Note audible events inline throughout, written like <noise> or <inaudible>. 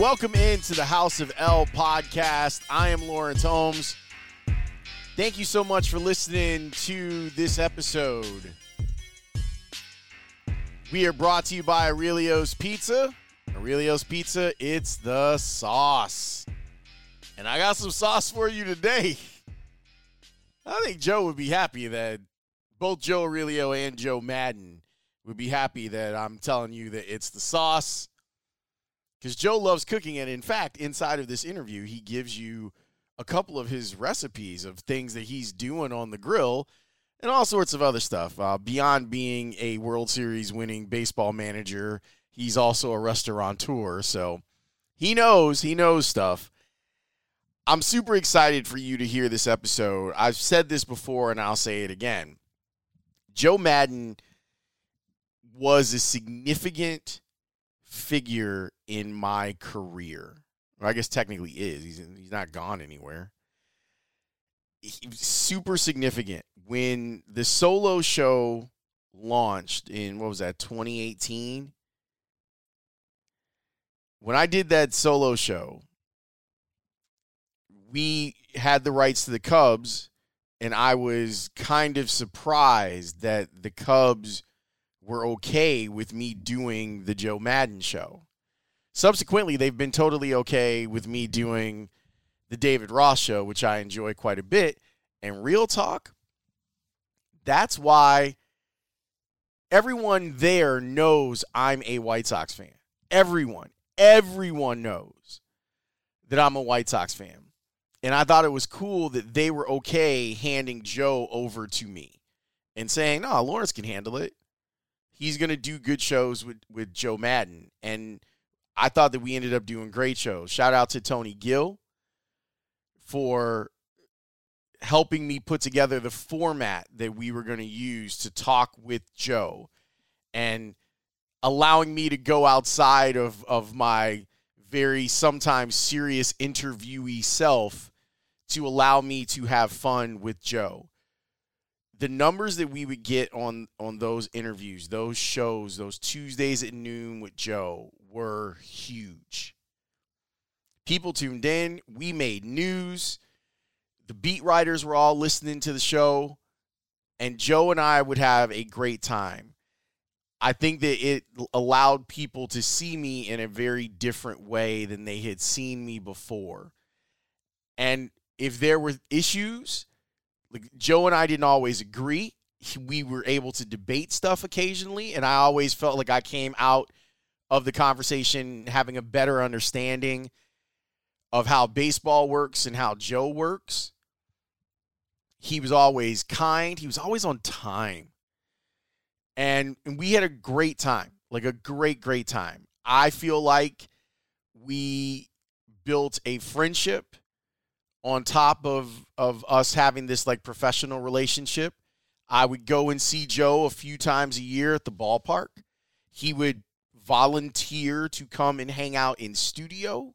Welcome into the House of L podcast. I am Lawrence Holmes. Thank you so much for listening to this episode. We are brought to you by Aurelio's Pizza. Aurelio's Pizza, it's the sauce. And I got some sauce for you today. I think Joe would be happy that both Joe Aurelio and Joe Maddon would be happy that I'm telling you that it's the sauce. Because Joe loves cooking. And in fact, inside of this interview, he gives you a couple of his recipes of things that he's doing on the grill and all sorts of other stuff. Uh, beyond being a World Series winning baseball manager, he's also a restaurateur. So he knows, he knows stuff. I'm super excited for you to hear this episode. I've said this before and I'll say it again. Joe Maddon was a significant figure in my career. Well, I guess technically is. He's he's not gone anywhere. He super significant when the solo show launched in what was that 2018. When I did that solo show, we had the rights to the Cubs, and I was kind of surprised that the Cubs were okay with me doing the Joe Maddon show. Subsequently, they've been totally okay with me doing the David Ross show, which I enjoy quite a bit. And real talk, that's why everyone there knows I'm a White Sox fan. Everyone, everyone knows that I'm a White Sox fan. And I thought it was cool that they were okay handing Joe over to me and saying, no, Lawrence can handle it. He's going to do good shows with, with Joe Maddon. And I thought that we ended up doing great shows. Shout out to Tony Gill for helping me put together the format that we were going to use to talk with Joe and allowing me to go outside of, of my very sometimes serious interviewee self to allow me to have fun with Joe. The numbers that we would get on on those interviews, those shows, those Tuesdays at noon with Joe were huge. People tuned in, we made news. The beat writers were all listening to the show and Joe and I would have a great time. I think that it allowed people to see me in a very different way than they had seen me before. And if there were issues, like Joe and I didn't always agree. We were able to debate stuff occasionally, and I always felt like I came out of the conversation having a better understanding of how baseball works and how Joe works. He was always kind, he was always on time. And, we had a great time, like a great, great time. I feel like we built a friendship on top of of us having this like professional relationship. I would go and see Joe a few times a year at the ballpark. He would volunteer to come and hang out in studio,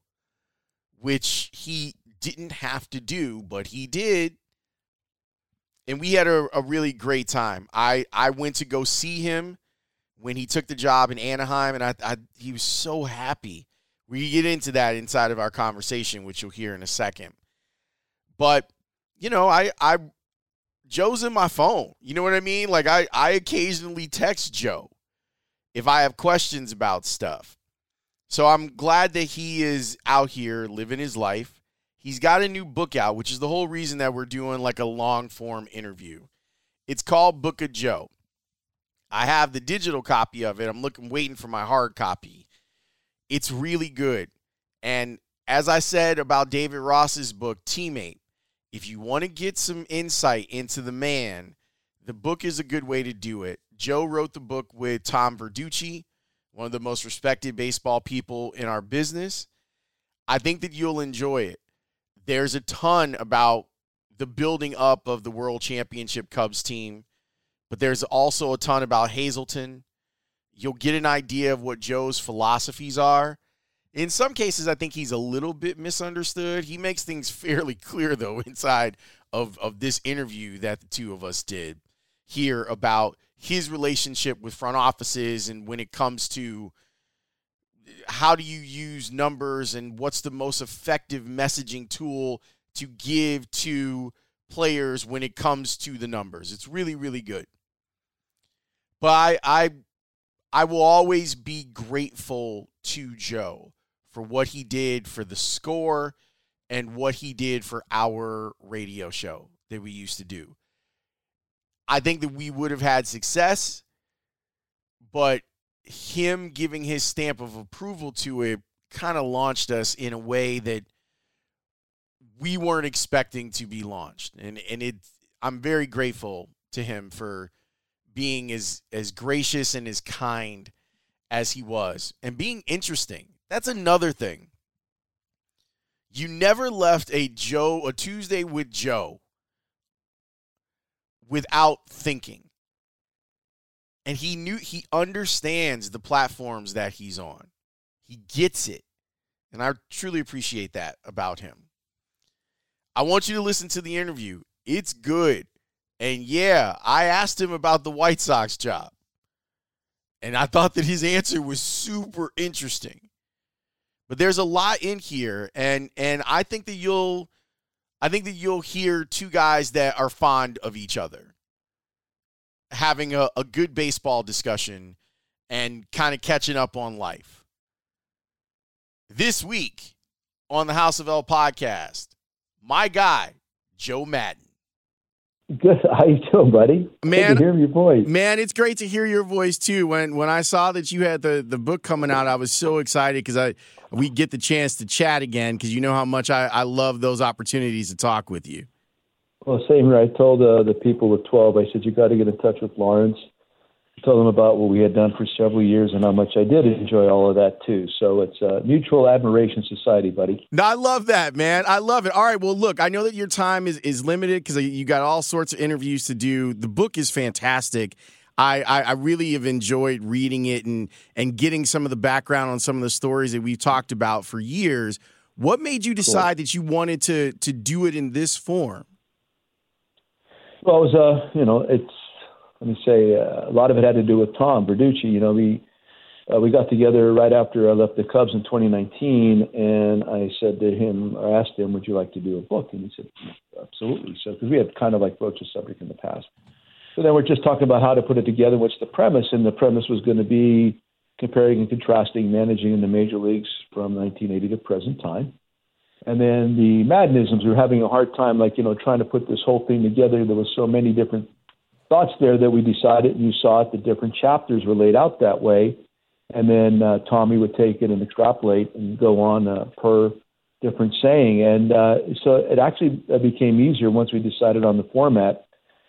which he didn't have to do, but he did. And we had a, a really great time. I, I went to go see him when he took the job in Anaheim, and I, I he was so happy. We get into that inside of our conversation, which you'll hear in a second. But you know, I I Joe's in my phone. You know what I mean? Like I I occasionally text Joe if I have questions about stuff. So I'm glad that he is out here living his life. He's got a new book out, which is the whole reason that we're doing like a long form interview. It's called Book of Joe. I have the digital copy of it. I'm looking waiting for my hard copy. It's really good. And as I said about David Ross's book, Teammate, if you want to get some insight into the man, the book is a good way to do it. Joe wrote the book with Tom Verducci, one of the most respected baseball people in our business. I think that you'll enjoy it. There's a ton about the building up of the World Championship Cubs team, but there's also a ton about Hazleton. You'll get an idea of what Joe's philosophies are in some cases, I think he's a little bit misunderstood. He makes things <laughs> fairly clear, though, inside of, of this interview that the two of us did here about his relationship with front offices and when it comes to how do you use numbers and what's the most effective messaging tool to give to players when it comes to the numbers. It's really, really good. But I, I, I will always be grateful to Joe for what he did for the score and what he did for our radio show that we used to do. I think that we would have had success, but him giving his stamp of approval to it kind of launched us in a way that we weren't expecting to be launched. And and it I'm very grateful to him for being as as gracious and as kind as he was and being interesting. That's another thing. You never left a Joe a Tuesday with Joe without thinking. And he knew he understands the platforms that he's on. He gets it. And I truly appreciate that about him. I want you to listen to the interview. It's good. And yeah, I asked him about the White Sox job. And I thought that his answer was super interesting. But there's a lot in here and and I think that you'll I think that you'll hear two guys that are fond of each other having a, a good baseball discussion and kind of catching up on life. This week on the House of L podcast, my guy, Joe Maddon. Good. <laughs> How you doing, buddy? Man, hear your voice. Man, it's great to hear your voice too. When when I saw that you had the the book coming out, I was so excited because I we get the chance to chat again because you know how much I, I love those opportunities to talk with you. Well, same here. I told uh, the people with 12, I said, you got to get in touch with Lawrence. Told them about what we had done for several years and how much I did enjoy all of that, too. So it's a mutual admiration society, buddy. No, I love that, man. I love it. All right. Well, look, I know that your time is, is limited because you got all sorts of interviews to do. The book is fantastic. I, I, I, really have enjoyed reading it and, and getting some of the background on some of the stories that we've talked about for years. What made you decide cool. that you wanted to to do it in this form? Well, it was uh, you know, it's let me say uh, a lot of it had to do with Tom Verducci. You know, we uh, we got together right after I left the Cubs in 2019, and I said to him, or asked him, "Would you like to do a book?" And he said, "Absolutely." So because we had kind of like broached the subject in the past. So then we're just talking about how to put it together. What's the premise? And the premise was going to be comparing and contrasting managing in the major leagues from 1980 to present time. And then the Maddonisms were having a hard time, like, you know, trying to put this whole thing together. There was so many different thoughts there that we decided, and you saw it, the different chapters were laid out that way. And then uh, Tommy would take it and extrapolate and go on uh, per different saying. And uh, so it actually became easier once we decided on the format.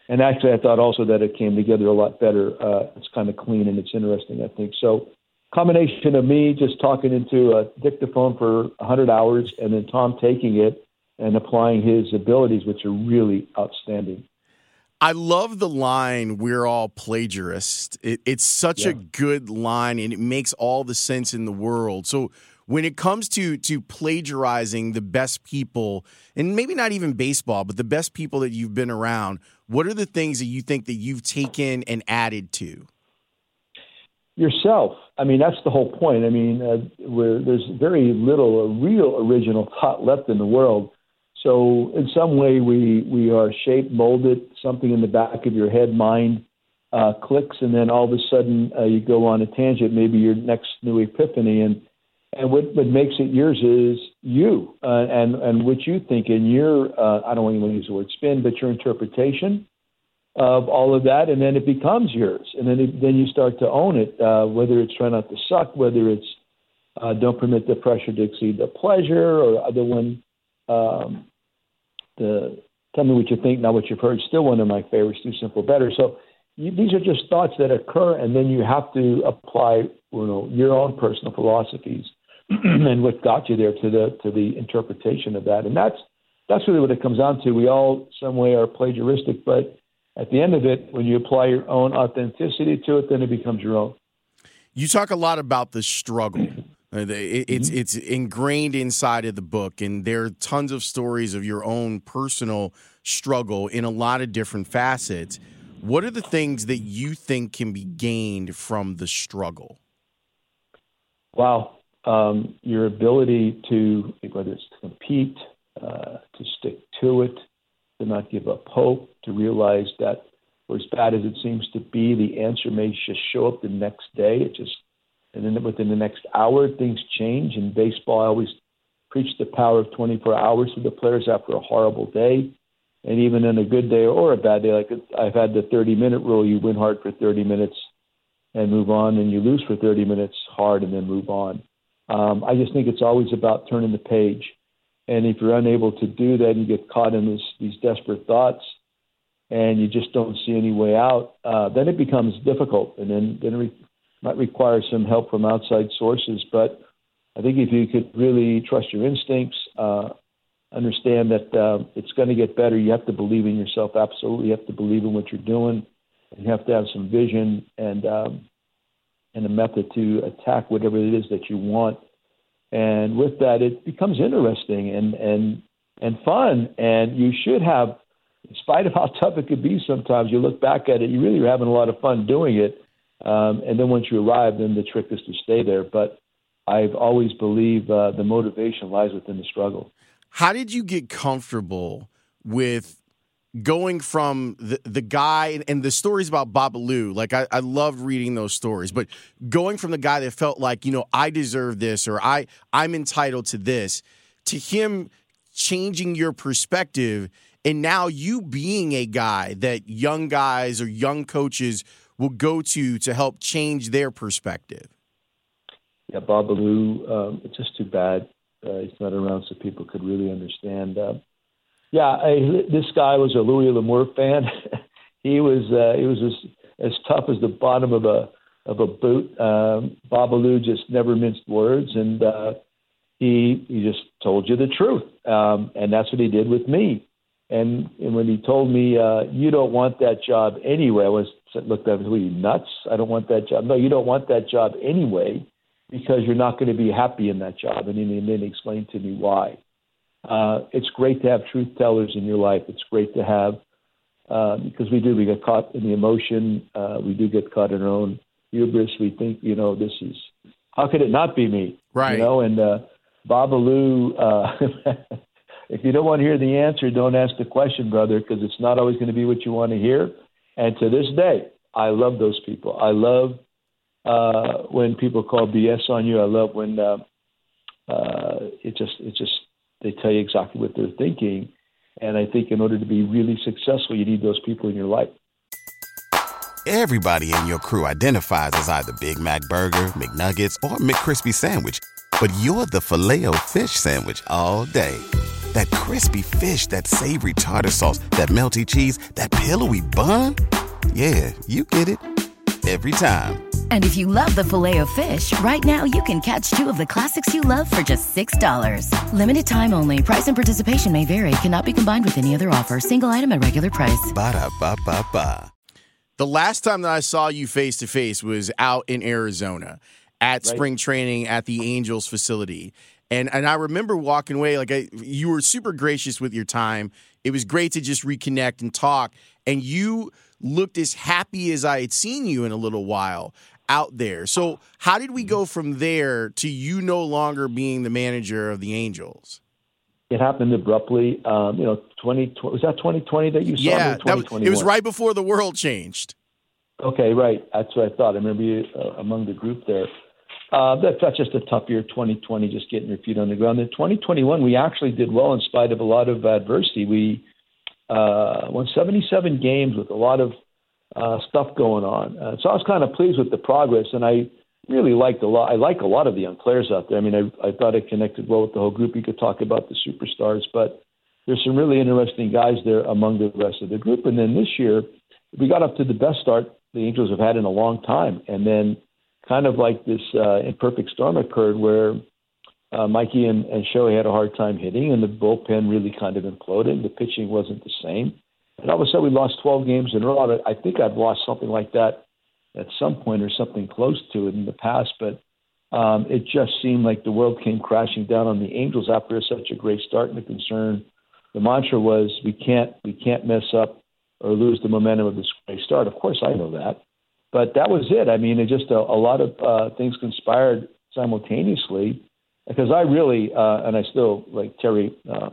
And actually, I thought also that it came together a lot better. Uh, it's kind of clean and it's interesting, I think. So combination of me just talking into a dictaphone for 100 hours and then Tom taking it and applying his abilities, which are really outstanding. I love the line, we're all plagiarists. It, it's such yeah. a good line and it makes all the sense in the world. So, when it comes to to plagiarizing the best people and maybe not even baseball but the best people that you've been around what are the things that you think that you've taken and added to yourself. I mean, that's the whole point. I mean, uh, there's very little real original thought left in the world. So in some way, we we are shaped, molded. Something in the back of your head, mind uh, clicks, and then all of a sudden uh, you go on a tangent. Maybe your next new epiphany, and and what what makes it yours is you, uh, and and what you think, and your uh, I don't want to use the word spin, but your interpretation of all of that, and then it becomes yours, and then it, then you start to own it. Uh, whether it's try not to suck, whether it's uh, don't permit the pressure to exceed the pleasure, or other one, um, the tell me what you think, not what you've heard. Still one of my favorites. Do simple better. So you, these are just thoughts that occur, and then you have to apply you know your own personal philosophies <clears throat> and what got you there to the to the interpretation of that, and that's that's really what it comes down to. We all some way are plagiaristic, but at the end of it, when you apply your own authenticity to it, then it becomes your own. You talk a lot about the struggle. Uh, it's mm-hmm. it's ingrained inside of the book, and there are tons of stories of your own personal struggle in a lot of different facets. What are the things that you think can be gained from the struggle? Wow, um, your ability to, whether it's to compete, uh, to stick to it, to not give up hope, to realize that for as bad as it seems to be, the answer may just show up the next day. It just, and then within the next hour, things change. In baseball, I always preach the power of 24 hours to the players after a horrible day. And even in a good day or a bad day, like I've had the 30 minute rule, you win hard for 30 minutes and move on, and you lose for 30 minutes hard and then move on. Um, I just think it's always about turning the page. And if you're unable to do that, you get caught in this, these desperate thoughts, and you just don't see any way out. Uh, then it becomes difficult, and then then it might require some help from outside sources. But I think if you could really trust your instincts, uh, understand that uh, it's going to get better. You have to believe in yourself. Absolutely, you have to believe in what you're doing. You have to have some vision and um, and a method to attack whatever it is that you want. And with that, it becomes interesting and and and fun. And you should have, in spite of how <laughs> tough it could be, sometimes you look back at it, you really are having a lot of fun doing it. Um, and then once you arrive, then the trick is to stay there. But I've always believed uh, the motivation lies within the struggle. How did you get comfortable with going from the, the guy and the stories about Babalu, like I, I love reading those stories, but going from the guy that felt like, you know, I deserve this or I I'm entitled to this to him changing your perspective and now you being a guy that young guys or young coaches will go to to help change their perspective. Yeah, Babalu, um, it's just too bad uh, he's not around so people could really understand. Uh, yeah, I, this guy was a Louis L'Amour fan. <laughs> he was uh, he was as as tough as the bottom of a of a boot. Um, Babalu just never minced words, and uh, he he just told you the truth, um, and that's what he did with me. And, and when he told me, uh, "You don't want that job anyway," I was looked at him. Are you nuts? I don't want that job. No, you don't want that job anyway because you're not going to be happy in that job. And, and then he explained to me why. Uh, it's great to have truth tellers in your life. It's great to have uh, because we do. We get caught in the emotion. Uh, we do get caught in our own hubris. We think, you know, this is how could it not be me? Right. You know, and uh, Babalu. Uh, <laughs> if you don't want to hear the answer, don't ask the question, brother, because it's not always going to be what you want to hear. And to this day, I love those people. I love uh, when people call BS on you. I love when uh, uh, it just it just they tell you exactly what they're thinking. And I think in order to be really successful, you need those people in your life. Everybody in your crew identifies as either Big Mac Burger, McNuggets, or McCrispy Sandwich, but you're the Filet-O-Fish Sandwich all day. That crispy fish, that savory tartar sauce, that melty cheese, that pillowy bun. Yeah, you get it every time. And if you love the filet of fish, right now you can catch two of the classics you love for just $6. Limited time only. Price and participation may vary. Cannot be combined with any other offer. Single item at regular price. Ba da ba ba ba. The last time that I saw you face to face was out in Arizona at right. spring training at the Angels facility. And and I remember walking away like I, you were super gracious with your time. It was great to just reconnect and talk. And you looked as happy as I had seen you in a little while out there. So, how did we go from there to you no longer being the manager of the Angels? It happened abruptly. Um, you know, twenty was that twenty twenty that you saw? Yeah, that, it was right before the world changed. Okay, right. That's what I thought. I remember you uh, among the group there. Uh, that, that's just a tough year, 2020, just getting your feet on the ground. In 2021, we actually did well in spite of a lot of adversity. We uh, won 77 games with a lot of uh, stuff going on. Uh, so I was kind of pleased with the progress, and I really liked a lot. I like a lot of the young players out there. I mean, I, I thought I connected well with the whole group. You could talk about the superstars, but there's some really interesting guys there among the rest of the group. And then this year, we got up to the best start the Angels have had in a long time, and then kind of like this uh, imperfect storm occurred where uh, Mikey and, and Shohei had a hard time hitting, and the bullpen really kind of imploded. The pitching wasn't the same. And all of a sudden, we lost 12 games in a row. I think I've lost something like that at some point or something close to it in the past, but um, it just seemed like the world came crashing down on the Angels after such a great start. And the concern, the mantra was, we can't, we can't mess up or lose the momentum of this great start. Of course, I know that, but that was it. I mean, it just a, a lot of uh, things conspired simultaneously because I really uh, and I still like Terry uh,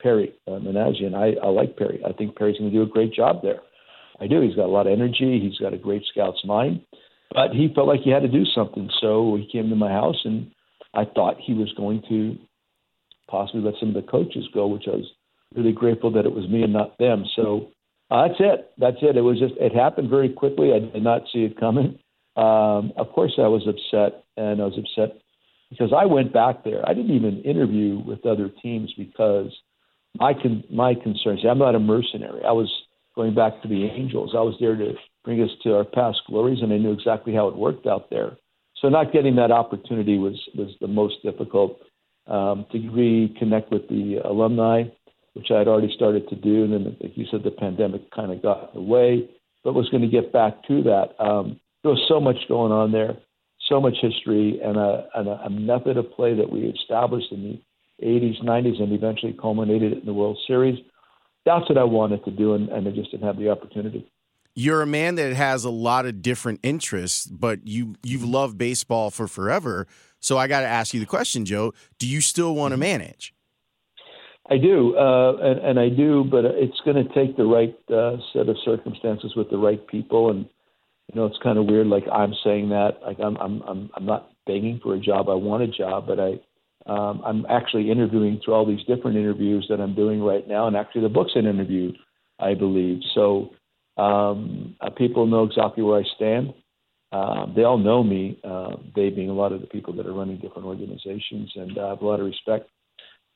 Perry uh, Minasian. I, I like Perry. I think Perry's going to do a great job there. I do. He's got a lot of energy. He's got a great scout's mind, but he felt like he had to do something. So he came to my house, and I thought he was going to possibly let some of the coaches go, which I was really grateful that it was me and not them. So uh, that's it. That's it. It was just it happened very quickly. I did not see it coming. Um, of course, I was upset, and I was upset because I went back there. I didn't even interview with other teams because my con- my concerns. I'm not a mercenary. I was going back to the Angels. I was there to bring us to our past glories, and I knew exactly how it worked out there. So not getting that opportunity was was the most difficult. Um, to reconnect with the alumni, which I had already started to do, and then, like you said, the pandemic kind of got in the way, but was going to get back to that. Um, there was so much going on there so much history and a, and a, a method of play that we established in the 80s, 90s, and eventually culminated in the World Series. That's what I wanted to do, and, and I just didn't have the opportunity. You're a man that has a lot of different interests, but you you've loved baseball for forever. So I got to ask you the question, Joe: Do you still want to manage? I do, uh, and, and, I do, but it's going to take the right uh, set of circumstances with the right people, and you know, it's kind of weird. Like I'm saying that, like I'm, I'm, I'm, I'm not begging for a job. I want a job, but I, um, I'm actually interviewing through all these different interviews that I'm doing right now, and actually the book's an interview, I believe. So um, uh, people know exactly where I stand. Um, they all know me, uh, they being a lot of the people that are running different organizations, and uh, I have a lot of respect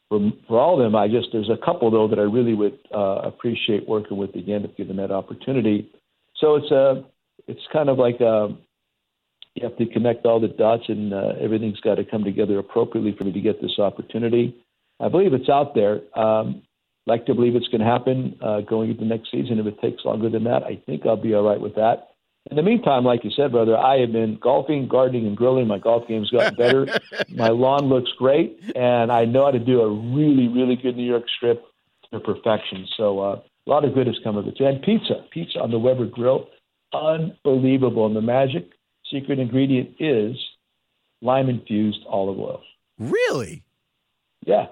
for, for all of them. I just there's a couple though that I really would uh, appreciate working with again if given that opportunity. So it's a it's kind of like um, you have to connect all the dots, and uh, everything's got to come together appropriately for me to get this opportunity. I believe it's out there. Um, like to believe it's going to happen uh, going into next season. If it takes longer than that, I think I'll be all right with that. In the meantime, like you said, brother, I have been golfing, gardening, and grilling. My golf game's gotten better. <laughs> My lawn looks great, and I know how to do a really, really good New York strip to perfection. So uh, a lot of good has come of it. And pizza, pizza on the Weber Grill unbelievable. And the magic secret ingredient is lime infused olive oil. Really? Yeah.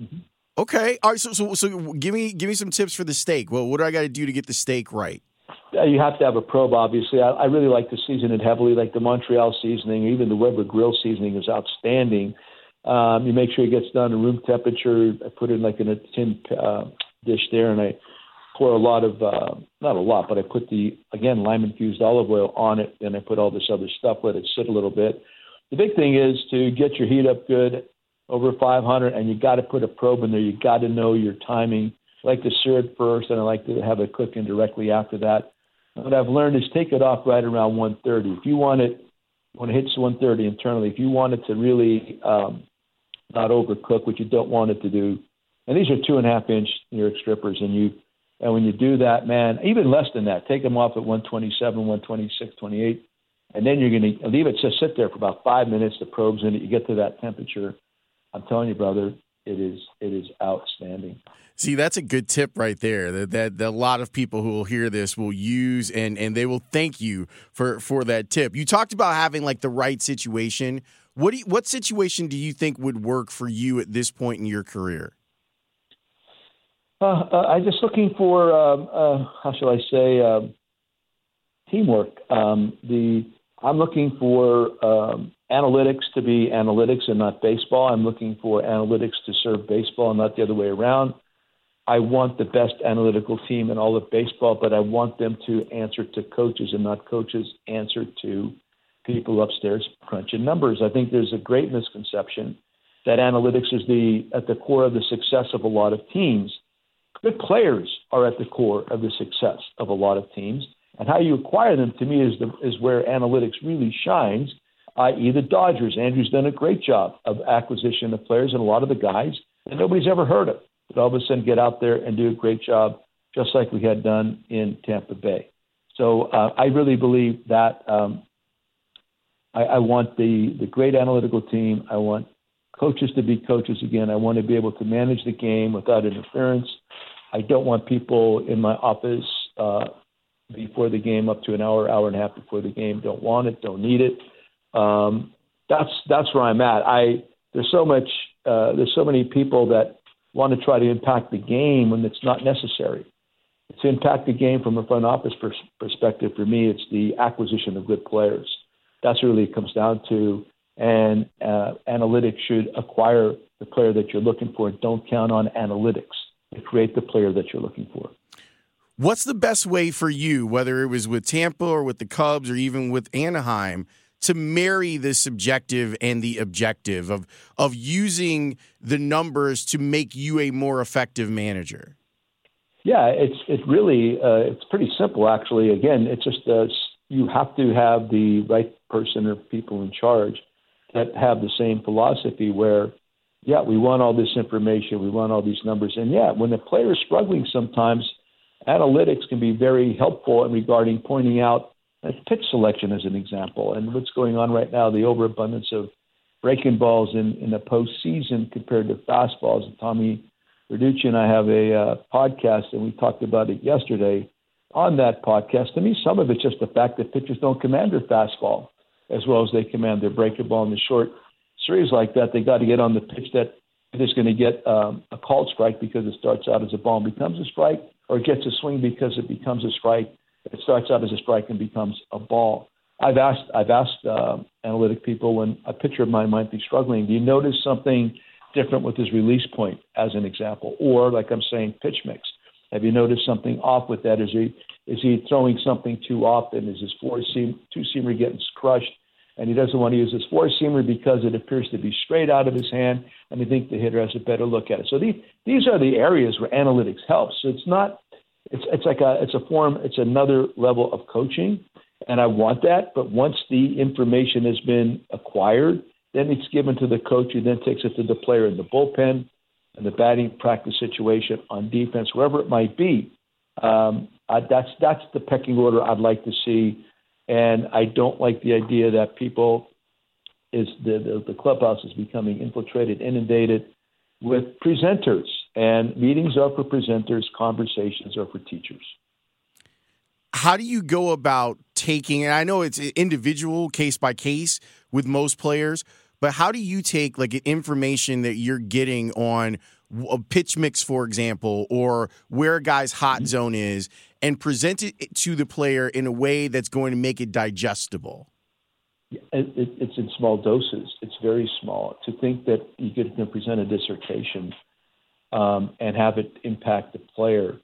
Mm-hmm. Okay. All right. So, so, so, give me give me some tips for the steak. Well, what do I got to do to get the steak right? You have to have a probe, obviously. I, I, really like to season it heavily, like the Montreal seasoning, even the Weber Grill seasoning is outstanding. Um, you make sure it gets down to room temperature. I put it like in a tin uh, dish there, and I pour a lot of uh, not a lot, but I put the again lime infused olive oil on it, and I put all this other stuff. Let it sit a little bit. The big thing is to get your heat up good over 500, and you got to put a probe in there. You got to know your timing. I like to sear it first, and I like to have it cooking directly after that. What I've learned is take it off right around 130. If you want it when it hits 130 internally, if you want it to really um, not overcook, which you don't want it to do, and these are two and a half inch New York strippers, and you and when you do that, man, even less than that, take them off at 127, 126, 28, and then you're going to leave it just sit there for about five minutes. The probe's in it. You get to that temperature. I'm telling you, brother, it is it is outstanding. See, that's a good tip right there. That, that, that a lot of people who will hear this will use and and they will thank you for for that tip. You talked about having like the right situation. What do you, what situation do you think would work for you at this point in your career? Uh, uh, I'm just looking for um, uh, how shall I say um, teamwork. Um, the I'm looking for um, analytics to be analytics and not baseball. I'm looking for analytics to serve baseball and not the other way around. I want the best analytical team in all of baseball, but I want them to answer to coaches and not coaches answer to people upstairs crunching numbers. I think there's a great misconception that analytics is the at the core of the success of a lot of teams good players are at the core of the success of a lot of teams. And how you acquire them, to me, is the, is where analytics really shines. I.e., the Dodgers. Andrew's done a great job of acquisition of players, and a lot of the guys that nobody's ever heard of, but all of a sudden get out there and do a great job, just like we had done in Tampa Bay. So uh, I really believe that um, I, I want the the great analytical team. I want coaches to be coaches again. I want to be able to manage the game without interference. I don't want people in my office uh, before the game, up to an hour, hour and a half before the game. Don't want it, don't need it. Um, that's that's where I'm at. I there's so much uh, there's so many people that want to try to impact the game when it's not necessary. To impact the game from a front office pers- perspective, for me, it's the acquisition of good players. That's really it comes down to. And uh, analytics should acquire the player that you're looking for. Don't count on analytics to create the player that you're looking for. What's the best way for you, whether it was with Tampa or with the Cubs or even with Anaheim, to marry the subjective and the objective of of using the numbers to make you a more effective manager? Yeah, it's it really uh, it's pretty simple actually. Again, it's just uh, you have to have the right person or people in charge that have the same philosophy where yeah, we want all this information, we want all these numbers. And yeah, when a player is struggling sometimes, analytics can be very helpful in regarding pointing out pitch selection as an example. And what's going on right now, the overabundance of breaking balls in, in the postseason compared to fastballs. Tommy Verducci and I have a uh, podcast, and we talked about it yesterday on that podcast. To me, some of it's just the fact that pitchers don't command their fastball as well as they command their breaking ball in the short series like that, they got to get on the pitch that is going to get um, a called strike because it starts out as a ball and becomes a strike, or gets a swing because it becomes a strike. It starts out as a strike and becomes a ball. I've asked I've asked uh, analytic people when a pitcher of mine might be struggling, do you notice something different with his release point, as an example, or like I'm saying, pitch mix? Have you noticed something off with that? Is he is he throwing something too often? Is his four seam two seamer getting crushed? and he doesn't want to use his four seamer because it appears to be straight out of his hand, and I think the hitter has a better look at it. So these these are the areas where analytics helps. So it's not it's it's like a it's a form it's another level of coaching, and I want that. But once the information has been acquired, then it's given to the coach, who then takes it to the player in the bullpen, and the batting practice situation on defense, wherever it might be. Um, I, that's that's the pecking order I'd like to see and I don't like the idea that people is the, the, the clubhouse is becoming infiltrated, inundated with presenters. And meetings are for presenters, conversations are for teachers. How do you go about taking, and I know it's individual case by case with most players, but how do you take like information that you're getting on a pitch mix, for example, or where a guy's hot mm-hmm. zone is, and present it to the player in a way that's going to make it digestible? It, it, it's in small doses. It's very small. To think that you could present a dissertation um, and have it impact the player,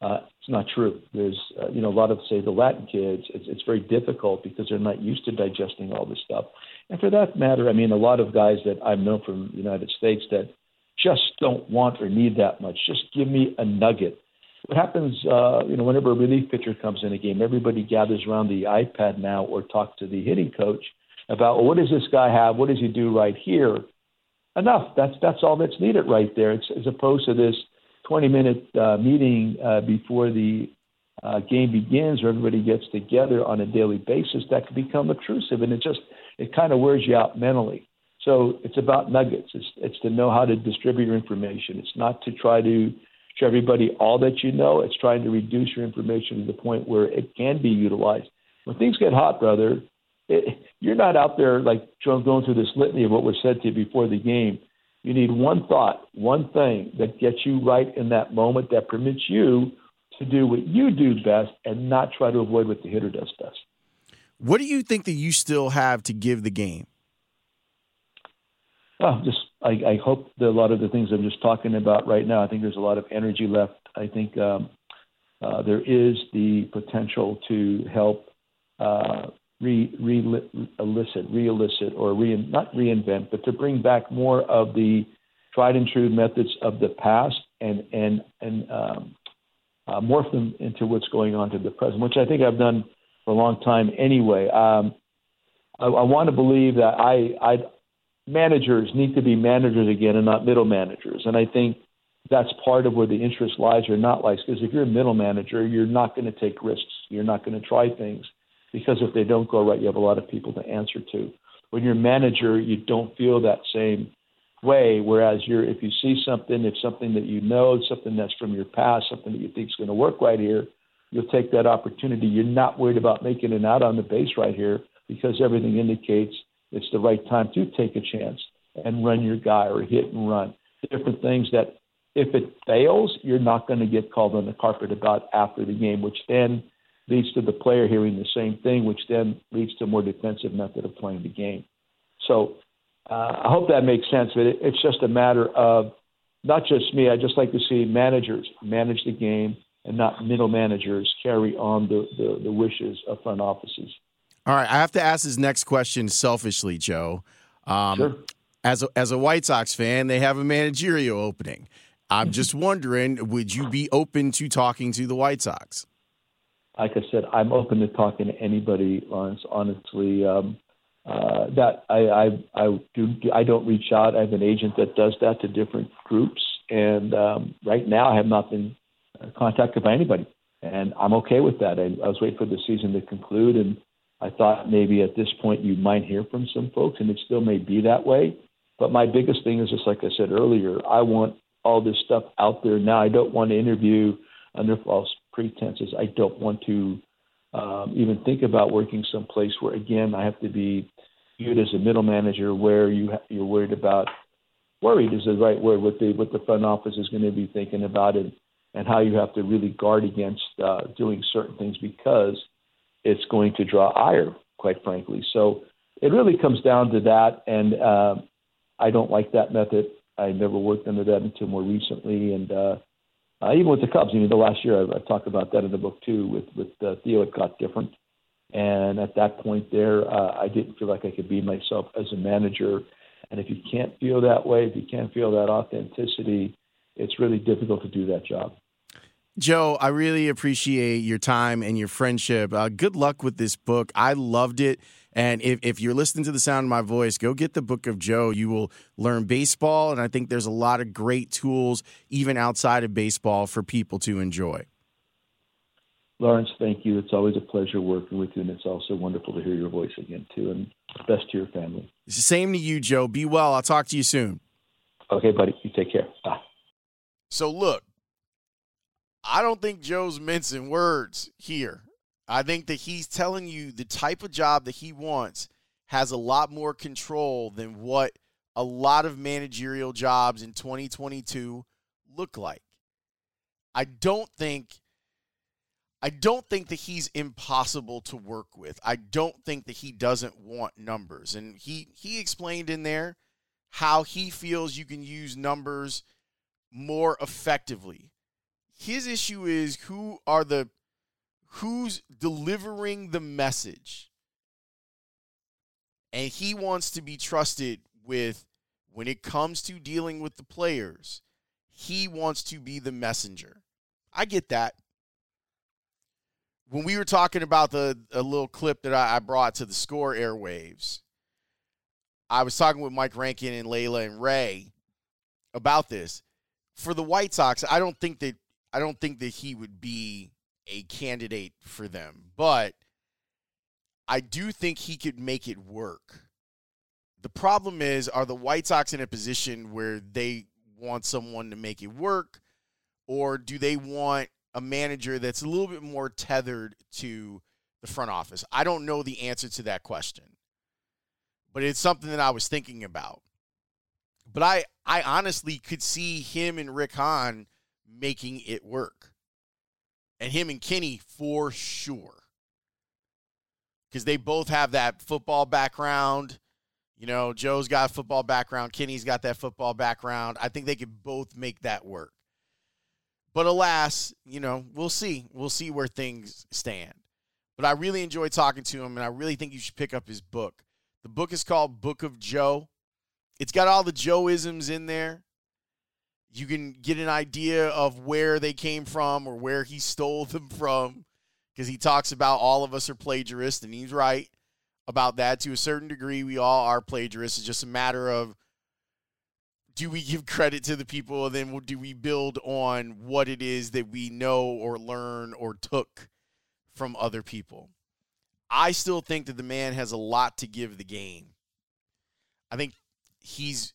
uh, it's not true. There's, uh, you know, a lot of say the Latin kids. It's, it's very difficult because they're not used to digesting all this stuff. And for that matter, I mean, a lot of guys that I've known from the United States that just don't want or need that much. Just give me a nugget what happens, uh, you know, whenever a relief pitcher comes in a game, everybody gathers around the iPad now or talk to the hitting coach about well, what does this guy have? What does he do right here? Enough. That's that's all that's needed right there. It's, as opposed to this 20 minute uh, meeting uh, before the uh, game begins, where everybody gets together on a daily basis. That can become obtrusive, and it just it kind of wears you out mentally. So it's about nuggets. It's it's to know how to distribute your information. It's not to try to show everybody all that you know. It's trying to reduce your information to the point where it can be utilized. When things get hot, brother, it, <laughs> you're not out there like going through this litany of what was said to you before the game. You need one thought, one thing that gets you right in that moment that permits you to do what you do best and not try to avoid what the hitter does best. What do you think that you still have to give the game? Well, just I, I hope that a lot of the things I'm just talking about right now. I think there's a lot of energy left. I think um, uh, there is the potential to help uh, re, re elicit, re-elicit, or re, not reinvent, but to bring back more of the tried and true methods of the past and and and um, uh, morph them into what's going on to the present, which I think I've done for a long time anyway. Um, I, I want to believe that I I managers need to be managers again and not middle managers. And I think that's part of where the interest lies or not lies. Because if you're a middle manager, you're not going to take risks. You're not going to try things because if they don't go right, you have a lot of people to answer to. When you're a manager, you don't feel that same way. Whereas you're, if you see something, if something that you know, something that's from your past, something that you think is going to work right here, you'll take that opportunity. You're not worried about making it out on the base right here because everything indicates it's the right time to take a chance and run your guy or hit and run. Different things that if it fails, you're not going to get called on the carpet about after the game, which then leads to the player hearing the same thing, which then leads to a more defensive method of playing the game. So uh, I hope that makes sense. But it, it's just a matter of not just me. I just like to see managers manage the game and not middle managers carry on the, the, the wishes of front offices. All right, I have to ask this next question selfishly, Joe. Um, sure. As a, as a White Sox fan, they have a managerial opening. I'm <laughs> just wondering, would you be open to talking to the White Sox? Like I said, I'm open to talking to anybody, Lawrence. Honestly, um, uh, that I, I I do I don't reach out. I have an agent that does that to different groups, and um, right now I have not been contacted by anybody, and I'm okay with that. I, I was waiting for the season to conclude, and I thought maybe at this point you might hear from some folks, and it still may be that way. But my biggest thing is just like I said earlier, I want all this stuff out there now. I don't want to interview under false pretenses. I don't want to um, even think about working someplace where, again, I have to be viewed as a middle manager, where you you're worried about worried is the right word what the what the front office is going to be thinking about it and how you have to really guard against uh, doing certain things because it's going to draw ire, quite frankly. So it really comes down to that, and uh, I don't like that method. I never worked under that until more recently, and uh, uh, even with the Cubs, you know, the last year I, I talked about that in the book too. With with uh, Theo, it got different, and at that point there, uh, I didn't feel like I could be myself as a manager. And if you can't feel that way, if you can't feel that authenticity, it's really difficult to do that job. Joe, I really appreciate your time and your friendship. Uh, good luck with this book. I loved it. And if, if you're listening to the sound of my voice, go get the book of Joe. You will learn baseball. And I think there's a lot of great tools, even outside of baseball, for people to enjoy. Lawrence, thank you. It's always a pleasure working with you. And it's also wonderful to hear your voice again, too. And best to your family. Same to you, Joe. Be well. I'll talk to you soon. Okay, buddy. You take care. Bye. So, look. I don't think Joe's mincing words here. I think that he's telling you the type of job that he wants has a lot more control than what a lot of managerial jobs in 2022 look like. I don't think I don't think that he's impossible to work with. I don't think that he doesn't want numbers. And he he explained in there how he feels you can use numbers more effectively his issue is who are the who's delivering the message. And he wants to be trusted with when it comes to dealing with the players. He wants to be the messenger. I get that. When we were talking about the a little clip that I, I brought to the score airwaves, I was talking with Mike Rankin and Layla and Ray about this. For the White Sox, I don't think that I don't think that he would be a candidate for them, but I do think he could make it work. The problem is, are the White Sox in a position where they want someone to make it work, or do they want a manager that's a little bit more tethered to the front office? I don't know the answer to that question, but it's something that I was thinking about. But I, I honestly could see him and Rick Hahn making it work. And him and Kenny for sure. Because they both have that football background. You know, Joe's got football background, Kenny's got that football background. I think they could both make that work. But alas, you know, we'll see. We'll see where things stand. But I really enjoy talking to him, and I really think you should pick up his book. The book is called Book of Joe. It's got all the Joeisms in there you can get an idea of where they came from or where he stole them from because he talks about all of us are plagiarists and he's right about that. To a certain degree we all are plagiarists. It's just a matter of do we give credit to the people and then do we build on what it is that we know or learn or took from other people? I still think that the man has a lot to give the game. I think he's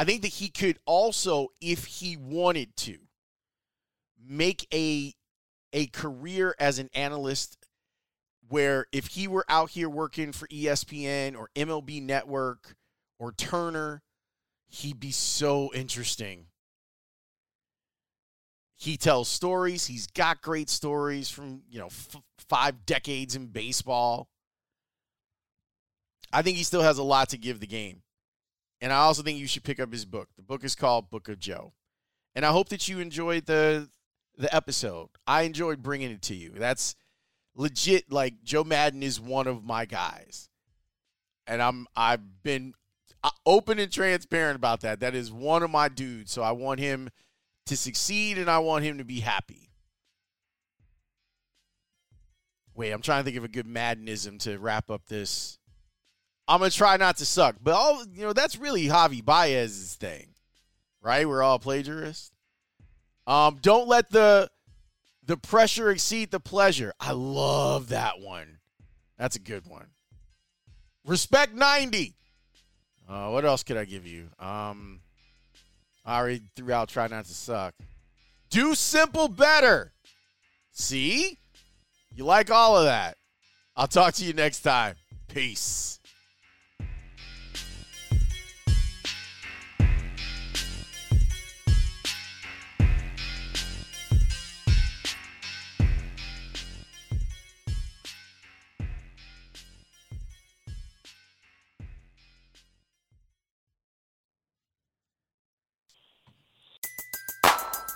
I think that he could also, if he wanted to, make a a career as an analyst where if he were out here working for ESPN or MLB Network or Turner, he'd be so interesting. He tells stories. He's got great stories from, you know, f- five decades in baseball. I think he still has a lot to give the game. And I also think you should pick up his book. The book is called Book of Joe. And I hope that you enjoyed the the episode. I enjoyed bringing it to you. That's legit like Joe Maddon is one of my guys. And I'm I've been uh, open and transparent about that. That is one of my dudes. So I want him to succeed and I want him to be happy. Wait, I'm trying to think of a good Maddonism to wrap up this. I'm gonna try not to suck, but all you know that's really Javi Baez's thing, right? We're all plagiarists. Um, don't let the the pressure exceed the pleasure. I love that one. That's a good one. Respect 90. Uh, what else could I give you? Um, I already threw out try not to suck. Do simple better. See? You like all of that. I'll talk to you next time. Peace.